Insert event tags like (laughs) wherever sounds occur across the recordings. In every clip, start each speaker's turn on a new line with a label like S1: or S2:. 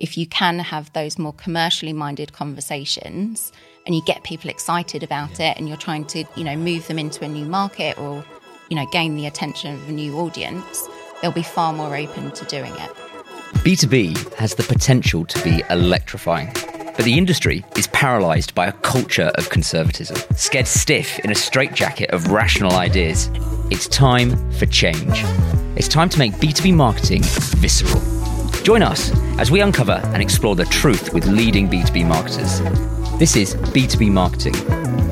S1: if you can have those more commercially minded conversations and you get people excited about it and you're trying to, you know, move them into a new market or, you know, gain the attention of a new audience, they'll be far more open to doing it.
S2: B2B has the potential to be electrifying. But the industry is paralysed by a culture of conservatism, scared stiff in a straitjacket of rational ideas. It's time for change. It's time to make B2B marketing visceral. Join us as we uncover and explore the truth with leading B2B marketers. This is B2B Marketing,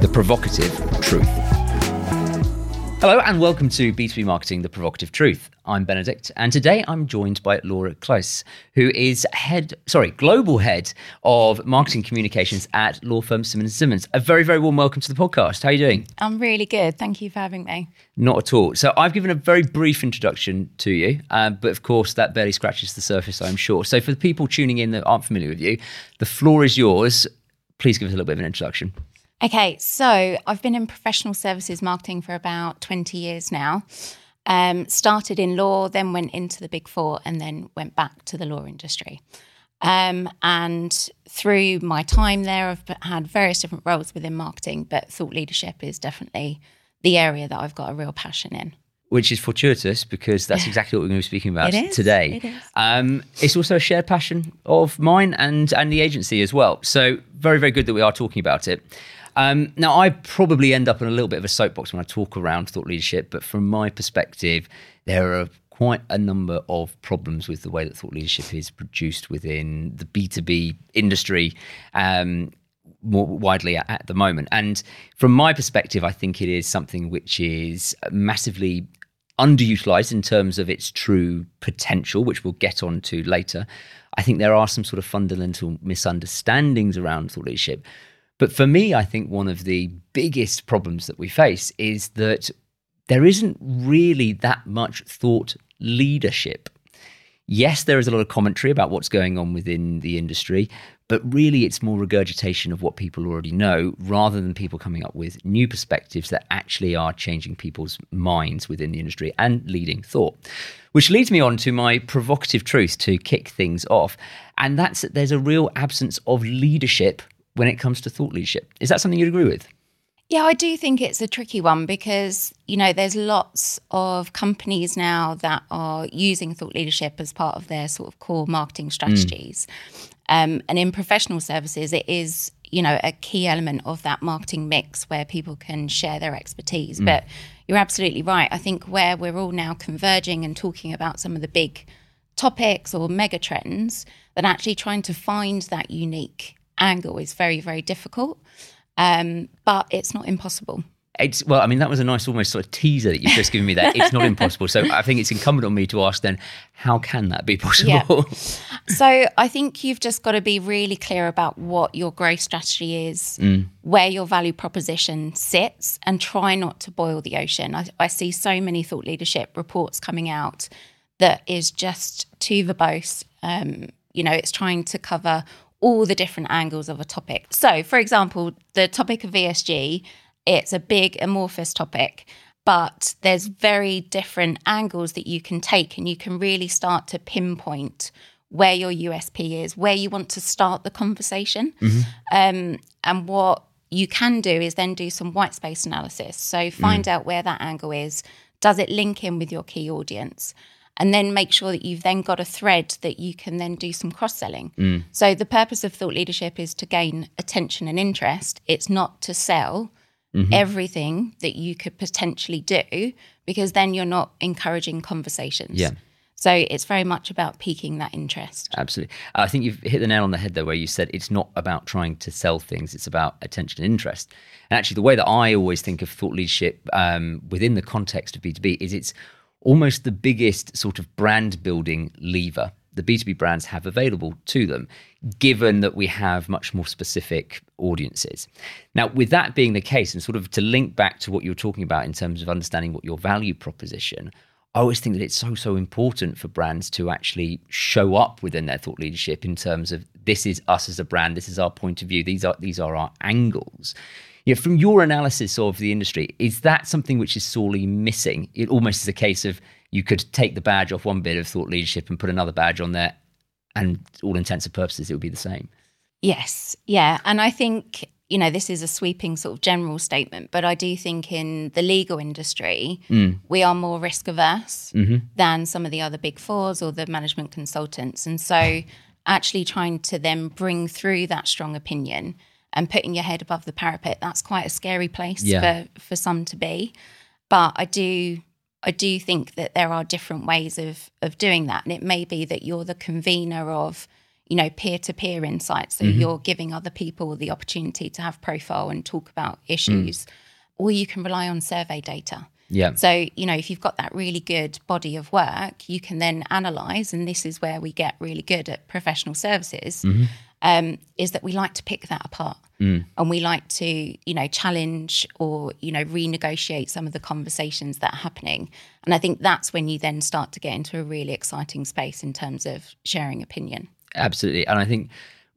S2: the provocative truth. Hello and welcome to B2B Marketing, the provocative truth. I'm Benedict, and today I'm joined by Laura Klysz, who is head, sorry, global head of marketing communications at law firm Simmons Simmons. A very, very warm welcome to the podcast. How are you doing?
S1: I'm really good. Thank you for having me.
S2: Not at all. So I've given a very brief introduction to you, um, but of course that barely scratches the surface, I'm sure. So for the people tuning in that aren't familiar with you, the floor is yours. Please give us a little bit of an introduction.
S1: Okay, so I've been in professional services marketing for about 20 years now. Um, started in law, then went into the big four, and then went back to the law industry. Um, and through my time there, I've had various different roles within marketing, but thought leadership is definitely the area that I've got a real passion in.
S2: Which is fortuitous because that's (laughs) exactly what we're going to be speaking about
S1: It is,
S2: today.
S1: it is.
S2: Um, it's also a shared passion of mine and and the agency as well. So very very good that we are talking about it. Um, now I probably end up in a little bit of a soapbox when I talk around thought leadership, but from my perspective, there are quite a number of problems with the way that thought leadership is produced within the B two B industry. Um, more widely at, at the moment. And from my perspective, I think it is something which is massively underutilized in terms of its true potential, which we'll get on to later. I think there are some sort of fundamental misunderstandings around thought leadership. But for me, I think one of the biggest problems that we face is that there isn't really that much thought leadership. Yes, there is a lot of commentary about what's going on within the industry, but really it's more regurgitation of what people already know rather than people coming up with new perspectives that actually are changing people's minds within the industry and leading thought. Which leads me on to my provocative truth to kick things off. And that's that there's a real absence of leadership when it comes to thought leadership. Is that something you'd agree with?
S1: Yeah, I do think it's a tricky one because, you know, there's lots of companies now that are using thought leadership as part of their sort of core marketing strategies. Um, and in professional services, it is, you know, a key element of that marketing mix where people can share their expertise. But you're absolutely right. I think where we're all now converging and talking about some of the big topics or mega trends, that actually trying to find that unique angle is very, very difficult. Um, but it's not impossible.
S2: It's well, I mean, that was a nice almost sort of teaser that you've just given me there. It's not (laughs) impossible. So I think it's incumbent on me to ask then, how can that be possible? (laughs)
S1: So I think you've just got to be really clear about what your growth strategy is, where your value proposition sits, and try not to boil the ocean. I, I see so many thought leadership reports coming out that is just too verbose. Um, you know, it's trying to cover all the different angles of a topic. So, for example, the topic of ESG, it's a big amorphous topic, but there's very different angles that you can take, and you can really start to pinpoint where your USP is, where you want to start the conversation. Um, and what you can do is then do some white space analysis. So find out where that angle is. Does it link in with your key audience? And then make sure that you've then got a thread that you can then do some cross selling. So the purpose of thought leadership is to gain attention and interest. It's not to sell everything that you could potentially do because then you're not encouraging conversations.
S2: Yeah.
S1: So it's very much about piquing that interest.
S2: Absolutely. I think you've hit the nail on the head there where you said it's not about trying to sell things, it's about attention and interest. And actually, the way that I always think of thought leadership um, within the context of B2B is it's almost the biggest sort of brand building lever the B2B brands have available to them, given that we have much more specific audiences. Now, with that being the case, and sort of to link back to what you were talking about in terms of understanding what your value proposition, I always think that it's so, so important for brands to actually show up within their thought leadership in terms of this is us as a brand, this is our point of view, these are these are our angles. You know, from your analysis of the industry, is that something which is sorely missing? It almost is a case of you could take the badge off one bit of thought leadership and put another badge on there, and all intents and purposes, it would be the same.
S1: Yes, yeah, and I think you know this is a sweeping sort of general statement, but I do think in the legal industry
S2: Mm.
S1: we are more risk averse
S2: Mm-hmm.
S1: than some of the other big fours or the management consultants, and so actually trying to then bring through that strong opinion and putting your head above the parapet that's quite a scary place
S2: Yeah.
S1: for for some to be. But i do i do think that there are different ways of of doing that. And it may be that you're the convener of you know peer-to-peer insights so mm-hmm. you're giving other people the opportunity to have profile and talk about issues mm. or you can rely on survey data.
S2: Yeah.
S1: so, you know, if you've got that really good body of work, you can then analyze, and this is where we get really good at professional services, mm-hmm. Um, is that we like to pick that apart. And we like to, you know, challenge or, you know, renegotiate some of the conversations that are happening. And I think that's when you then start to get into a really exciting space in terms of sharing opinion.
S2: Absolutely. And I think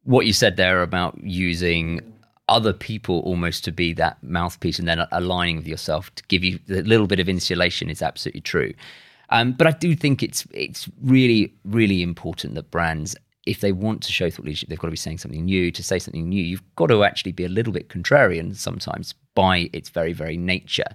S2: what you said there about using other people almost to be that mouthpiece and then aligning with yourself to give you a little bit of insulation is absolutely true. Um, but I do think it's it's really really important that brands, if they want to show thought leadership, they've got to be saying something new. To say something new, you've got to actually be a little bit contrarian sometimes by its very very nature.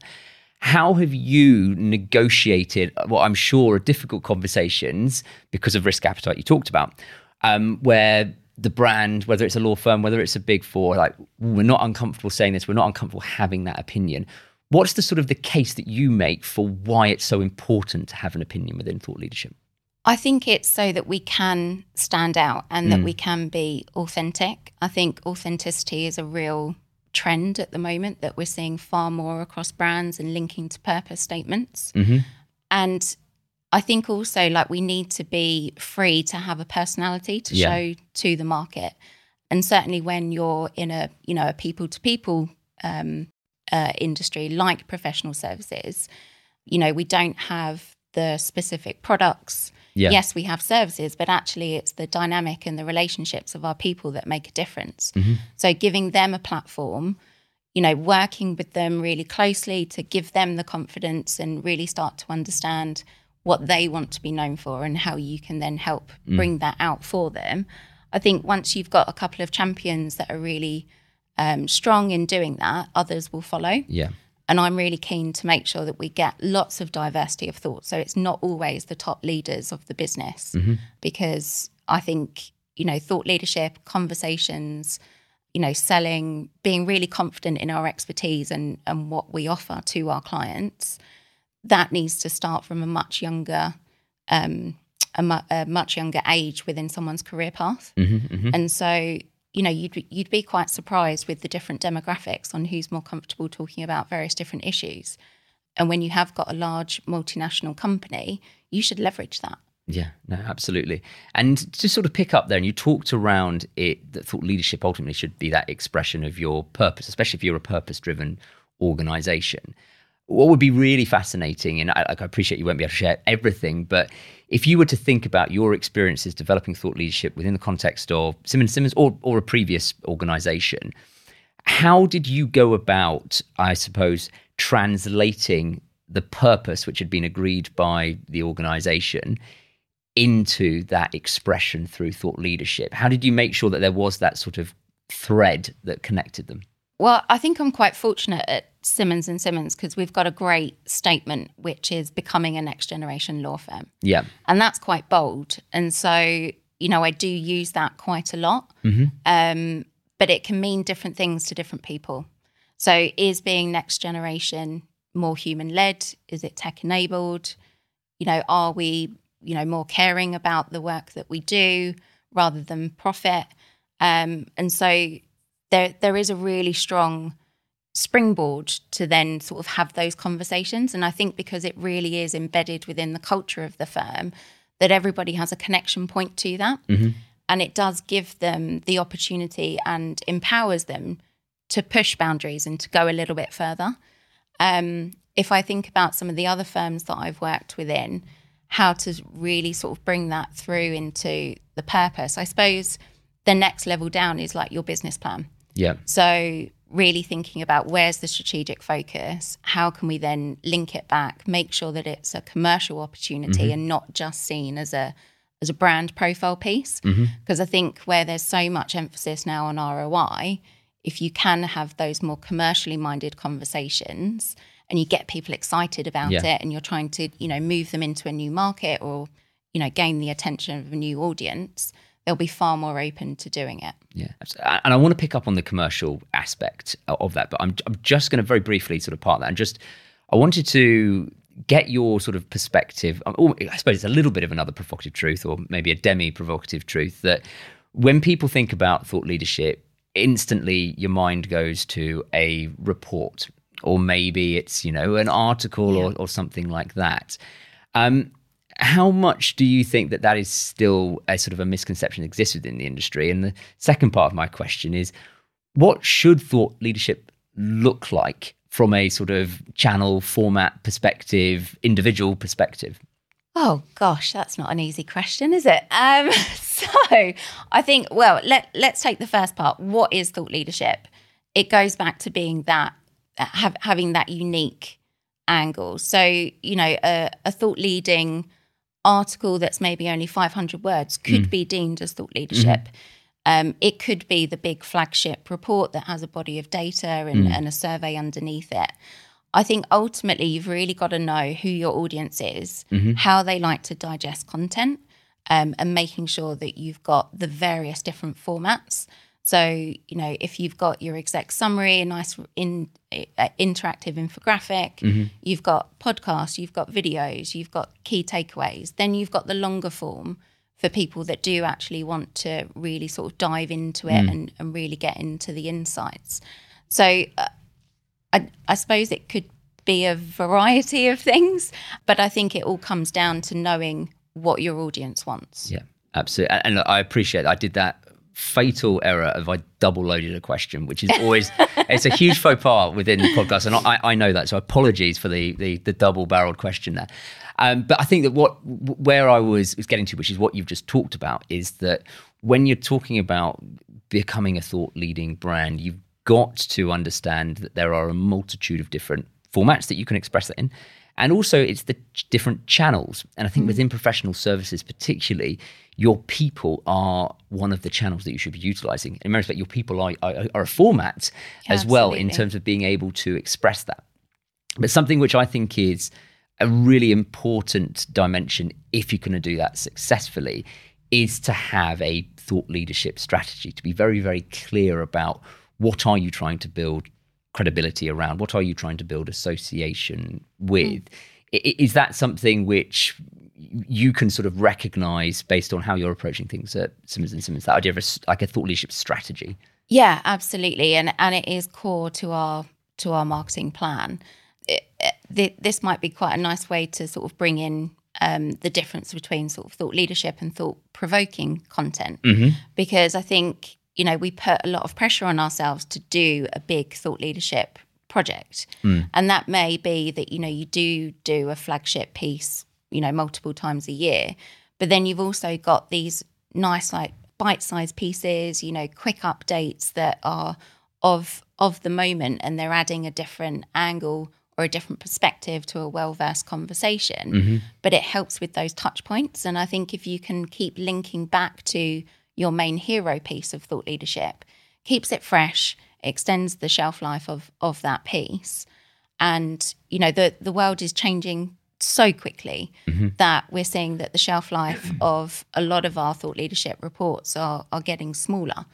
S2: How have you negotiated what I'm sure are difficult conversations because of risk appetite you talked about, um, where the brand, whether it's a law firm, whether it's a big four, like we're not uncomfortable saying this, we're not uncomfortable having that opinion. What's the sort of the case that you make for why it's so important to have an opinion within thought leadership?
S1: I think it's so that we can stand out and that we can be authentic. I think authenticity is a real trend at the moment that we're seeing far more across brands and linking to purpose statements. And I think also like we need to be free to have a personality to
S2: Yeah.
S1: show to the market. And certainly when you're in a, you know, a people to people um, uh, industry like professional services, you know, we don't have the specific products.
S2: Yeah.
S1: Yes, we have services, but actually it's the dynamic and the relationships of our people that make a difference. So giving them a platform, you know, working with them really closely to give them the confidence and really start to understand what they want to be known for and how you can then help bring that out for them. I think once you've got a couple of champions that are really um, strong in doing that, others will follow.
S2: Yeah.
S1: And I'm really keen to make sure that we get lots of diversity of thought. So it's not always the top leaders of the business, mm-hmm. because I think, you know, thought leadership, conversations, you know, selling, being really confident in our expertise and, and what we offer to our clients, that needs to start from a much younger, um, a, mu- a much younger age within someone's career path. Mm-hmm, mm-hmm. And so, you know, you'd you'd be quite surprised with the different demographics on who's more comfortable talking about various different issues. And when you have got a large multinational company, you should leverage that.
S2: Yeah, no, absolutely. And to sort of pick up there, and you talked around it that thought leadership ultimately should be that expression of your purpose, especially if you're a purpose driven organization. What would be really fascinating, and I, like, I appreciate you won't be able to share everything, but if you were to think about your experiences developing thought leadership within the context of Simmons Simmons or, or a previous organization, how did you go about, I suppose, translating the purpose which had been agreed by the organization into that expression through thought leadership? How did you make sure that there was that sort of thread that connected them?
S1: Well, I think I'm quite fortunate at Simmons and Simmons because we've got a great statement, which is becoming a next generation law firm.
S2: Yeah.
S1: and that's quite bold. And so, you know, I do use that quite a lot. Um, but it can mean different things to different people. So, is being next generation more human led? Is it tech enabled? You know, are we, you know, more caring about the work that we do rather than profit? Um, and so, there there is a really strong springboard to then sort of have those conversations. And I think because it really is embedded within the culture of the firm, that everybody has a connection point to that. And it does give them the opportunity and empowers them to push boundaries and to go a little bit further. Um, if I think about some of the other firms that I've worked within, how to really sort of bring that through into the purpose, I suppose the next level down is like your business plan.
S2: Yeah.
S1: So, really thinking about where's the strategic focus? How can we then link it back, make sure that it's a commercial opportunity mm-hmm. and not just seen as a, as a brand profile piece mm-hmm. because I think where there's so much emphasis now on ROI, if you can have those more commercially minded conversations and you get people excited about
S2: Yeah.
S1: it and you're trying to, you know, move them into a new market or, you know, gain the attention of a new audience, they'll be far more open to doing it.
S2: Yeah, and I want to pick up on the commercial aspect of that, but I'm I'm just going to very briefly sort of part that and just I wanted to get your sort of perspective. um, I suppose it's a little bit of another provocative truth, or maybe a demi-provocative truth that when people think about thought leadership, instantly your mind goes to a report, or maybe it's you know an article or, or something like that. Um, how much do you think that that is still a sort of a misconception that exists within the industry? And the second part of my question is, what should thought leadership look like from a sort of channel format perspective, individual perspective?
S1: Oh gosh, that's not an easy question, is it? Um, (laughs) so I think, well, let let's take the first part. What is thought leadership? It goes back to being that have, having that unique angle. So you know, a, a thought leading article that's maybe only 500 words could be deemed as thought leadership. Um, it could be the big flagship report that has a body of data and, and a survey underneath it. I think ultimately you've really got to know who your audience is, how they like to digest content, um, and making sure that you've got the various different formats. So, you know, if you've got your exec summary, a nice in, uh, interactive infographic, you've got podcasts, you've got videos, you've got key takeaways, then you've got the longer form for people that do actually want to really sort of dive into it and, and really get into the insights. So, uh, I, I suppose it could be a variety of things, but I think it all comes down to knowing what your audience wants.
S2: Yeah, absolutely. And, I appreciate that. I did that fatal error of I double loaded a question, which is always it's a huge faux pas within podcasts, and I, I know that. So apologies for the the, the double barreled question there. Um, but I think that what where I was was getting to, which is what you've just talked about, is that when you're talking about becoming a thought leading brand, you've got to understand that there are a multitude of different formats that you can express that in. And also, it's the ch- different channels. And I think mm-hmm. within professional services, particularly, your people are one of the channels that you should be utilizing. In many respects, your people are, are, are a format as well in terms of being able to express that. But something which I think is a really important dimension, if you're going to do that successfully, is to have a thought leadership strategy, to be very, very clear about what are you trying to build credibility around, what are you trying to build association with. I- i- Is that something which you can sort of recognize based on how you're approaching things at Simmons and Simmons? That idea of a like a thought leadership strategy.
S1: Yeah, absolutely, and and it is core to our to our marketing plan. It, it, this might be quite a nice way to sort of bring in um, the difference between sort of thought leadership and thought provoking content, because I think you know we put a lot of pressure on ourselves to do a big thought leadership project, mm. and that may be that you know you do do a flagship piece, you know, multiple times a year, but then you've also got these nice like bite-sized pieces, you know, quick updates that are of of the moment and they're adding a different angle or a different perspective to a well-versed conversation. Mm-hmm. But it helps with those touch points. And I think if you can keep linking back to your main hero piece of thought leadership, keeps it fresh, extends the shelf life of of that piece. And, you know, the the world is changing so quickly that we're seeing that the shelf life (clears throat) of a lot of our thought leadership reports are are getting smaller.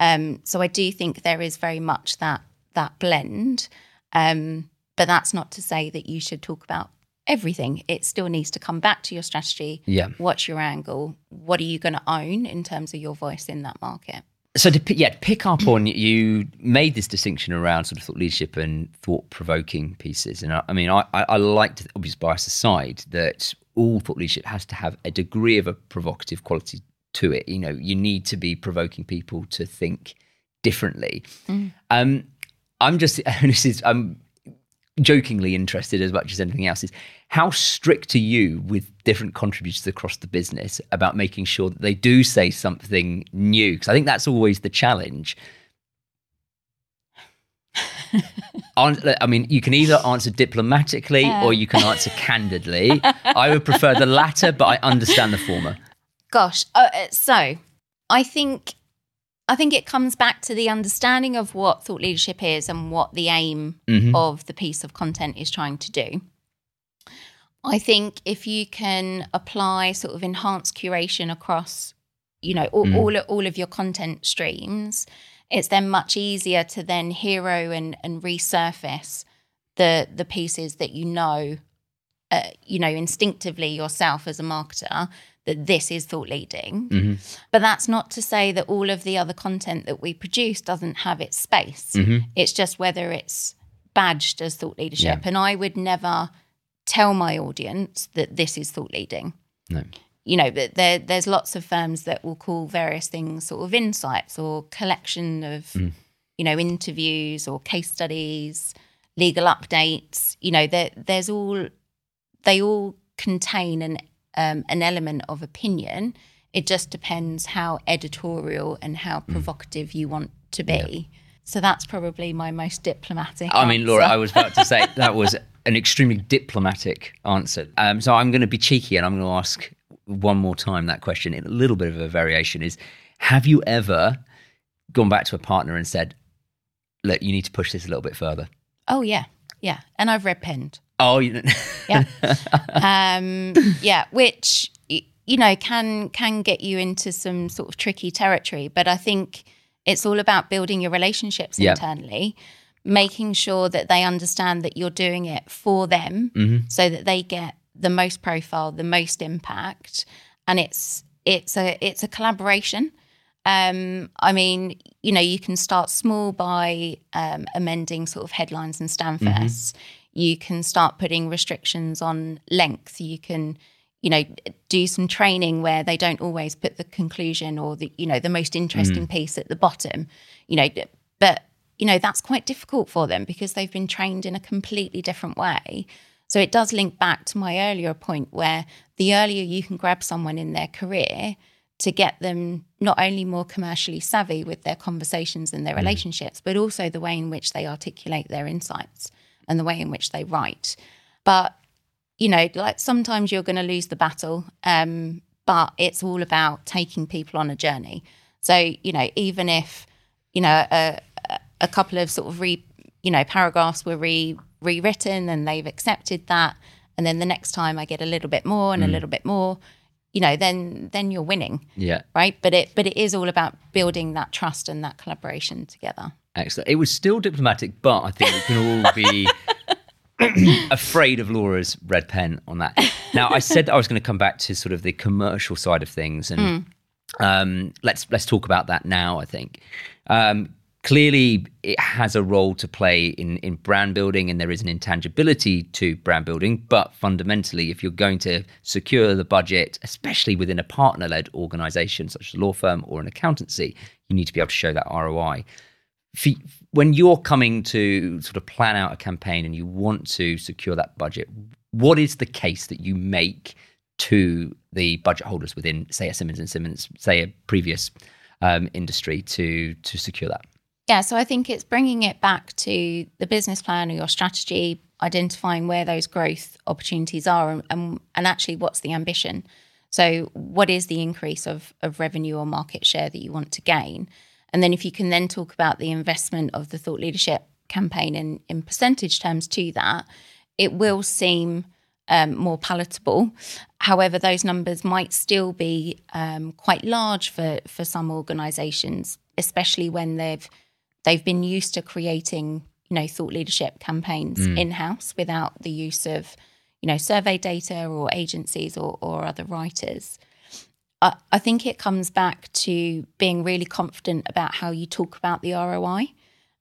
S1: Um, so I do think there is very much that that blend, um, but that's not to say that you should talk about everything. It still needs to come back to your strategy.
S2: Yeah.
S1: What's your angle? What are you going to own in terms of your voice in that market?
S2: So to yeah, to pick up on you made this distinction around sort of thought leadership and thought provoking pieces, and I, I mean I, I, I like to obvious bias aside that all thought leadership has to have a degree of a provocative quality to it. You know, you need to be provoking people to think differently. Um, I'm just (laughs) this is I'm jokingly interested as much as anything else is how strict are you with different contributors across the business about making sure that they do say something new because i think that's always the challenge (laughs) I mean, you can either answer diplomatically or you can answer candidly. I would prefer the latter, but I understand the former.
S1: Gosh, uh, uh, so I think I think it comes back to the understanding of what thought leadership is and what the aim
S2: Mhm.
S1: of the piece of content is trying to do. I think if you can apply sort of enhanced curation across, you know, all,
S2: Mm.
S1: all, all of your content streams, it's then much easier to then hero and, and resurface the the pieces that you know, uh, you know, instinctively yourself as a marketer that this is thought leading.
S2: Mhm.
S1: But that's not to say that all of the other content that we produce doesn't have its space.
S2: Mhm.
S1: It's just whether it's badged as thought leadership.
S2: Yeah.
S1: And I would never tell my audience that this is thought leading.
S2: No.
S1: You know, but there, there's lots of firms that will call various things sort of insights or collection of,
S2: Mm.
S1: you know, interviews or case studies, legal updates. You know, there, there's all, they all contain an um, an element of opinion. It just depends how editorial and how
S2: Mm.
S1: provocative you want to be. So that's probably my most diplomatic.
S2: I mean, Laura. I was about to say that was an extremely diplomatic answer. Um, so I'm going to be cheeky and I'm going to ask one more time that question in a little bit of a variation is have you ever gone back to a partner and said, look, you need to push this a little bit further?
S1: oh yeah, yeah, and I've red penned.
S2: Oh, you (laughs)
S1: Yeah, um, yeah, which you know can can get you into some sort of tricky territory. But I think it's all about building your relationships
S2: Yeah.
S1: internally, making sure that they understand that you're doing it for them,
S2: Mm-hmm.
S1: so that they get the most profile, the most impact, and it's it's a it's a collaboration. Um, I mean, you know, you can start small by um, amending sort of headlines and standfirsts. You can start putting restrictions on length. You can, you know, do some training where they don't always put the conclusion or the, you know, the most interesting mm. piece at the bottom. You know, but you know that's quite difficult for them because they've been trained in a completely different way. So it does link back to my earlier point where the earlier you can grab someone in their career to get them not only more commercially savvy with their conversations and their mm. relationships, but also the way in which they articulate their insights and the way in which they write. But, you know, like sometimes you're going to lose the battle, um, but it's all about taking people on a journey. So, you know, even if, you know, a, a- couple of sort of re, you know, paragraphs were re rewritten and they've accepted that, and then the next time I get a little bit more and a little bit more, you know, then then you're winning
S2: yeah.
S1: right? But it but it is all about building that trust and that collaboration together.
S2: Excellent. It was still diplomatic, but I think we can all be (laughs) afraid of Laura's red pen on that. Now, I said I was going to come back to sort of the commercial side of things, and um, let's let's talk about that now. I think um, clearly it has a role to play in in brand building, and there is an intangibility to brand building. But fundamentally, if you're going to secure the budget, especially within a partner-led organization such as a law firm or an accountancy, you need to be able to show that ROI for, when you're coming to sort of plan out a campaign and you want to secure that budget, what is the case that you make to the budget holders within, say, a Simmons and Simmons, say a previous um, industry to to secure that?
S1: Yeah, so I think it's bringing it back to the business plan or your strategy, identifying where those growth opportunities are, and and, and actually what's the ambition. So, what is the increase of of revenue or market share that you want to gain? And then, if you can then talk about the investment of the thought leadership campaign in in percentage terms to that, it will seem um, more palatable. However, those numbers might still be um, quite large for for some organisations, especially when they've they've been used to creating you know thought leadership campaigns in house without the use of you know survey data or agencies or, or other writers. I, I think it comes back to being really confident about how you talk about the ROI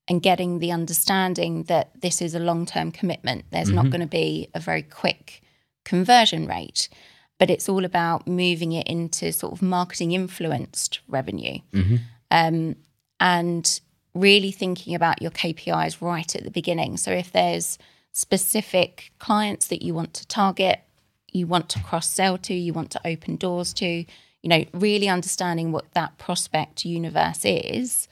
S1: and getting the understanding that this is a long term commitment. There's not going to be a very quick conversion rate, but it's all about moving it into sort of marketing influenced revenue um, and really thinking about your KPIs right at the beginning. So if there's specific clients that you want to target, you want to cross sell to, you want to open doors to, you know, really understanding what that prospect universe is.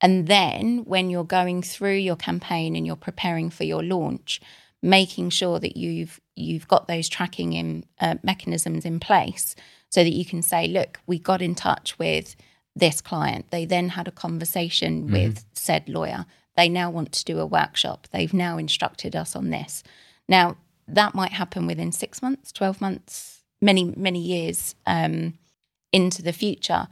S1: And then when you're going through your campaign and you're preparing for your launch, making sure that you've you've got those tracking in uh, mechanisms in place so that you can say, look, we got in touch with this client. They then had a conversation mm-hmm. with said lawyer. They now want to do a workshop. They've now instructed us on this. Now, that might happen within six months, 12 months, many, many years um, into the future.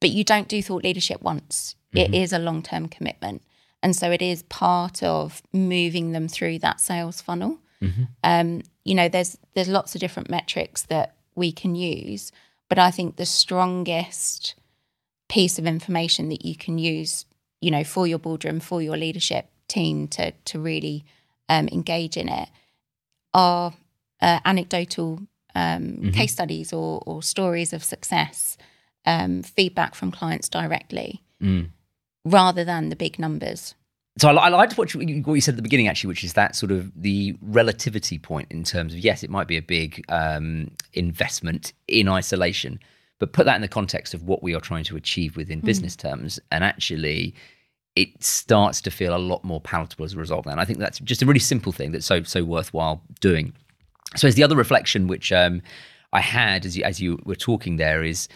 S1: But you don't do thought leadership once, mm-hmm. it is a long term commitment. And so it is part of moving them through that sales funnel. Mm-hmm. Um, you know, there's there's lots of different metrics that we can use, but I think the strongest piece of information that you can use, you know, for your boardroom, for your leadership team to to really um, engage in it, are uh, anecdotal um, mm-hmm. case studies or, or, stories of success, um, feedback from clients directly. Mm rather than the big numbers.
S2: So I, I liked what you, what you said at the beginning, actually, which is that sort of the relativity point in terms of yes, it might be a big um, investment in isolation, but put that in the context of what we are trying to achieve within mm. business terms, and actually, it starts to feel a lot more palatable as a result. And I think that's just a really simple thing that's so so worthwhile doing. So, as the other reflection which um, I had as you, as you were talking there is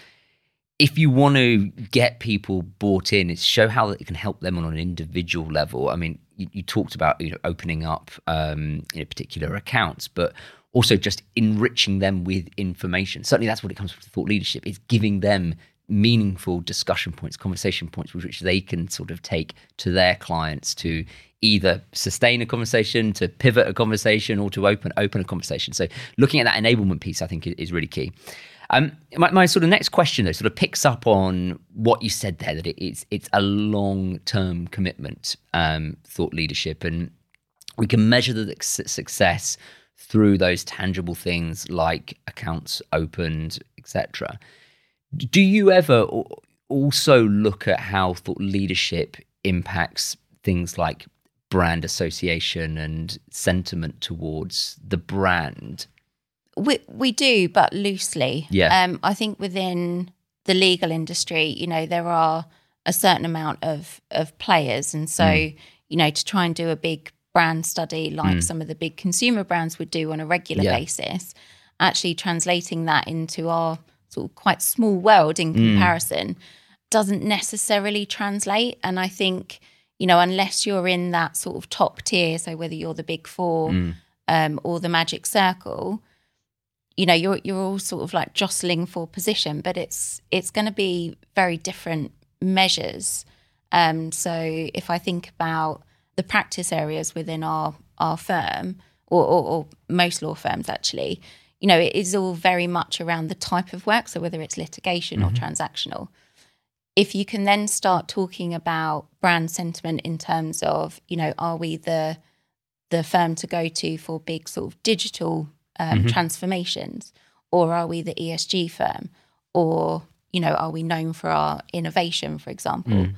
S2: if you want to get people bought in, it's show how it can help them on an individual level. I mean, you, you talked about you know opening up um, you know, particular accounts, but also just enriching them with information. Certainly, that's what it comes from thought leadership. It's giving them meaningful discussion points, conversation points, which they can sort of take to their clients to either sustain a conversation, to pivot a conversation, or to open open a conversation. So, looking at that enablement piece, I think is really key. Um, my, my, sort of next question though sort of picks up on what you said there that it, it's it's a long term commitment, um, thought leadership, and we can measure the success through those tangible things like accounts opened, etc. Do you ever also look at how thought leadership impacts things like brand association and sentiment towards the brand
S1: we we do, but loosely.
S2: Yeah.
S1: Um, I think within the legal industry, you know, there are a certain amount of of players, and so mm. you know, to try and do a big brand study like mm. some of the big consumer brands would do on a regular yeah. basis, actually translating that into our sort of quite small world in mm. comparison mm. doesn't necessarily translate. And I think you know, unless you're in that sort of top tier, so whether you're the big four mm. um, or the magic circle, you know you're you're all sort of like jostling for position but it's it's going to be very different measures um, so if i think about the practice areas within our our firm or, or, or, most law firms actually you know it is all very much around the type of work so whether it's litigation mm-hmm. or transactional if you can then start talking about brand sentiment in terms of you know are we the the firm to go to for big sort of digital um, mm-hmm. transformations, or are we the ESG firm, or you know, are we known for our innovation, for example? Mm.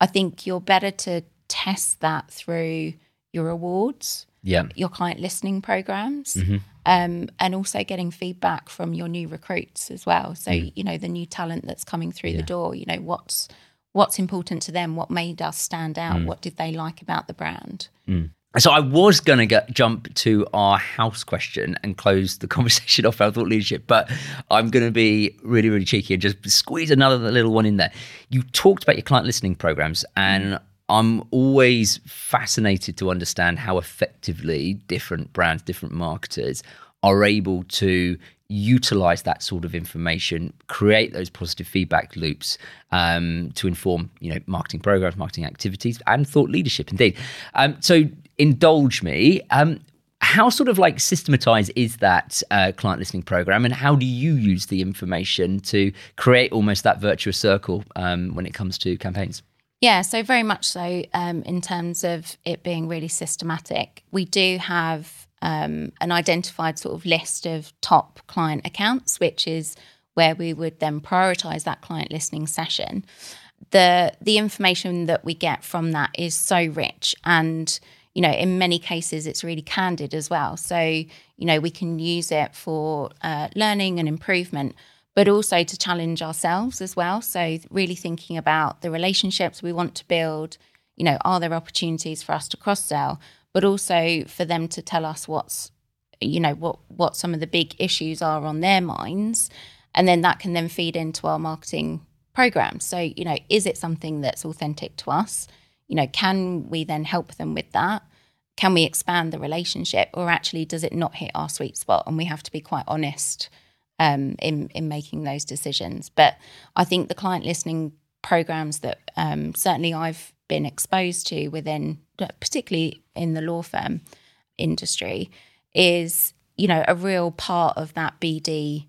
S1: I think you're better to test that through your awards,
S2: yeah,
S1: your client listening programs, mm-hmm. Um, and also getting feedback from your new recruits as well. So mm. you know, the new talent that's coming through yeah. the door. You know, what's what's important to them, what made us stand out, mm. what did they like about the brand.
S2: Mm. So I was going to jump to our house question and close the (laughs) conversation off our thought leadership, but I'm going to be really, really cheeky and just squeeze another little one in there. You talked about your client listening programs, and I'm always fascinated to understand how effectively different brands, different marketers are able to utilize that sort of information, create those positive feedback loops um, to inform, you know, marketing programs, marketing activities, and thought leadership. Indeed. Um, so, indulge me. Um, how sort of like systematized is that uh, client listening program, and how do you use the information to create almost that virtuous circle um, when it comes to campaigns?
S1: Yeah, so very much so um, in terms of it being really systematic. We do have um, an identified sort of list of top client accounts, which is where we would then prioritize that client listening session. The the information that we get from that is so rich and you know in many cases it's really candid as well so you know we can use it for uh, learning and improvement but also to challenge ourselves as well so really thinking about the relationships we want to build you know are there opportunities for us to cross sell but also for them to tell us what's you know what what some of the big issues are on their minds And then that can then feed into our marketing program. So, you know, is it something that's authentic to us? You know, can we then help them with that? Can we expand the relationship or actually does it not hit our sweet spot? And we have to be quite honest um, in, in making those decisions. But I think the client listening programs that um, certainly I've been exposed to within, particularly in the law firm industry, is you know a real part of that BD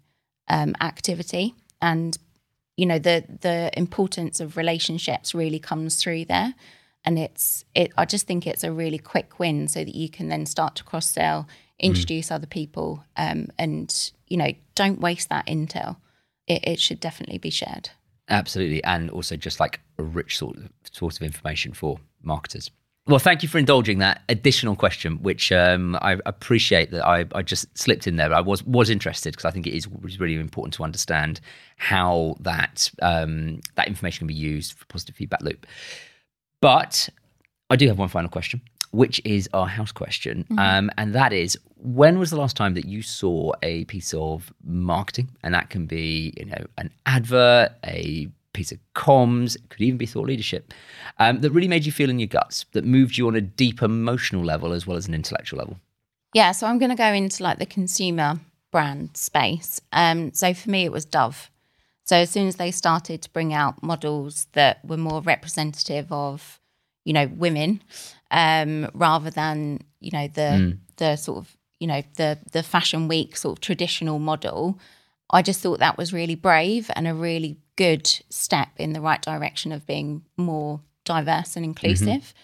S1: um, activity, and you know the the importance of relationships really comes through there, and it's it. I just think it's a really quick win, so that you can then start to cross sell, introduce mm. other people, um, and you know don't waste that intel. It, it should definitely be shared.
S2: Absolutely, and also just like a rich sort of, source of information for marketers. Well, thank you for indulging that additional question, which um, I appreciate that I, I, just slipped in there. I was was interested because I think it is really important to understand how that um, that information can be used for positive feedback loop. But I do have one final question, which is our house question, mm-hmm. um, and that is: When was the last time that you saw a piece of marketing, and that can be you know an advert, a piece of comms, it could even be thought leadership, um, that really made you feel in your guts, that moved you on a deep emotional level as well as an intellectual level?
S1: Yeah, so I'm going to go into like the consumer brand space. Um, so for me, it was Dove. So as soon as they started to bring out models that were more representative of, you know, women, um, rather than you know the mm. the sort of you know the the fashion week sort of traditional model, I just thought that was really brave and a really good step in the right direction of being more diverse and inclusive. Mm-hmm.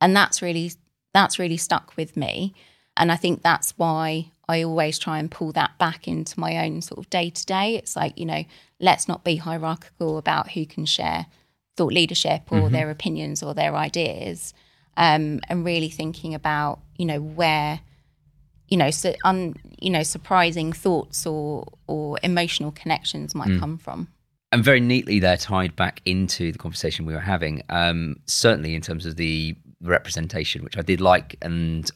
S1: And that's really that's really stuck with me. And I think that's why I always try and pull that back into my own sort of day to day. It's like, you know, let's not be hierarchical about who can share thought leadership or mm-hmm. their opinions or their ideas. Um, and really thinking about, you know, where, you know, so un, you know, surprising thoughts or or emotional connections might mm. come from
S2: and very neatly they're tied back into the conversation we were having. Um, certainly in terms of the representation, which I did like, and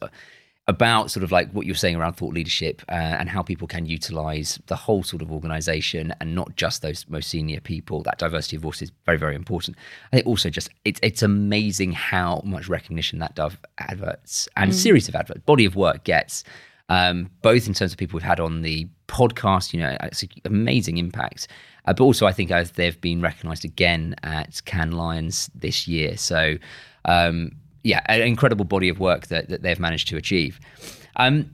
S2: about sort of like what you're saying around thought leadership uh, and how people can utilize the whole sort of organization and not just those most senior people. That diversity of voice is very, very important. I think also just it's it's amazing how much recognition that Dove adverts and mm. series of adverts, body of work gets. Um, both in terms of people we've had on the podcast, you know, it's an amazing impact. Uh, but also, I think as they've been recognised again at Cannes Lions this year. So, um, yeah, an incredible body of work that, that they've managed to achieve. Um,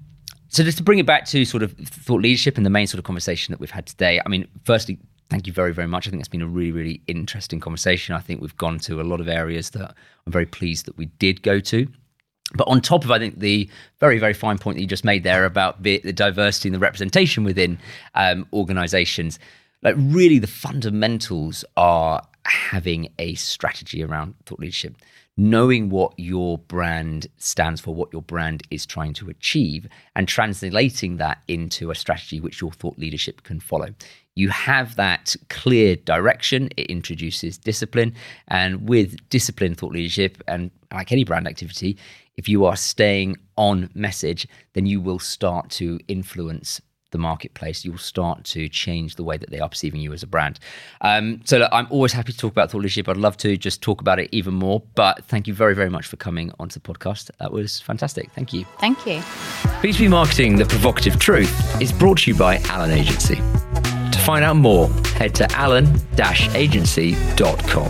S2: so, just to bring it back to sort of thought leadership and the main sort of conversation that we've had today, I mean, firstly, thank you very, very much. I think it's been a really, really interesting conversation. I think we've gone to a lot of areas that I'm very pleased that we did go to. But on top of, I think, the very, very fine point that you just made there about the, the diversity and the representation within um, organizations, like really the fundamentals are having a strategy around thought leadership knowing what your brand stands for what your brand is trying to achieve and translating that into a strategy which your thought leadership can follow. You have that clear direction. It introduces discipline. And with discipline thought leadership and like any brand activity if you are staying on message then you will start to influence the marketplace, you'll start to change the way that they are perceiving you as a brand. Um, so look, I'm always happy to talk about thought leadership. I'd love to just talk about it even more. But thank you very, very much for coming onto the podcast. That was fantastic. Thank you.
S1: Thank you.
S2: B2B Marketing, The Provocative Truth is brought to you by Alan Agency. To find out more, head to alan-agency.com.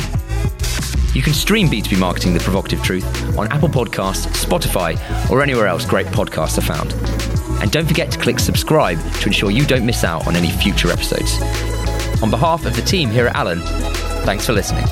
S2: You can stream B2B Marketing The Provocative Truth on Apple Podcasts, Spotify, or anywhere else great podcasts are found. And don't forget to click subscribe to ensure you don't miss out on any future episodes. On behalf of the team here at Alan, thanks for listening.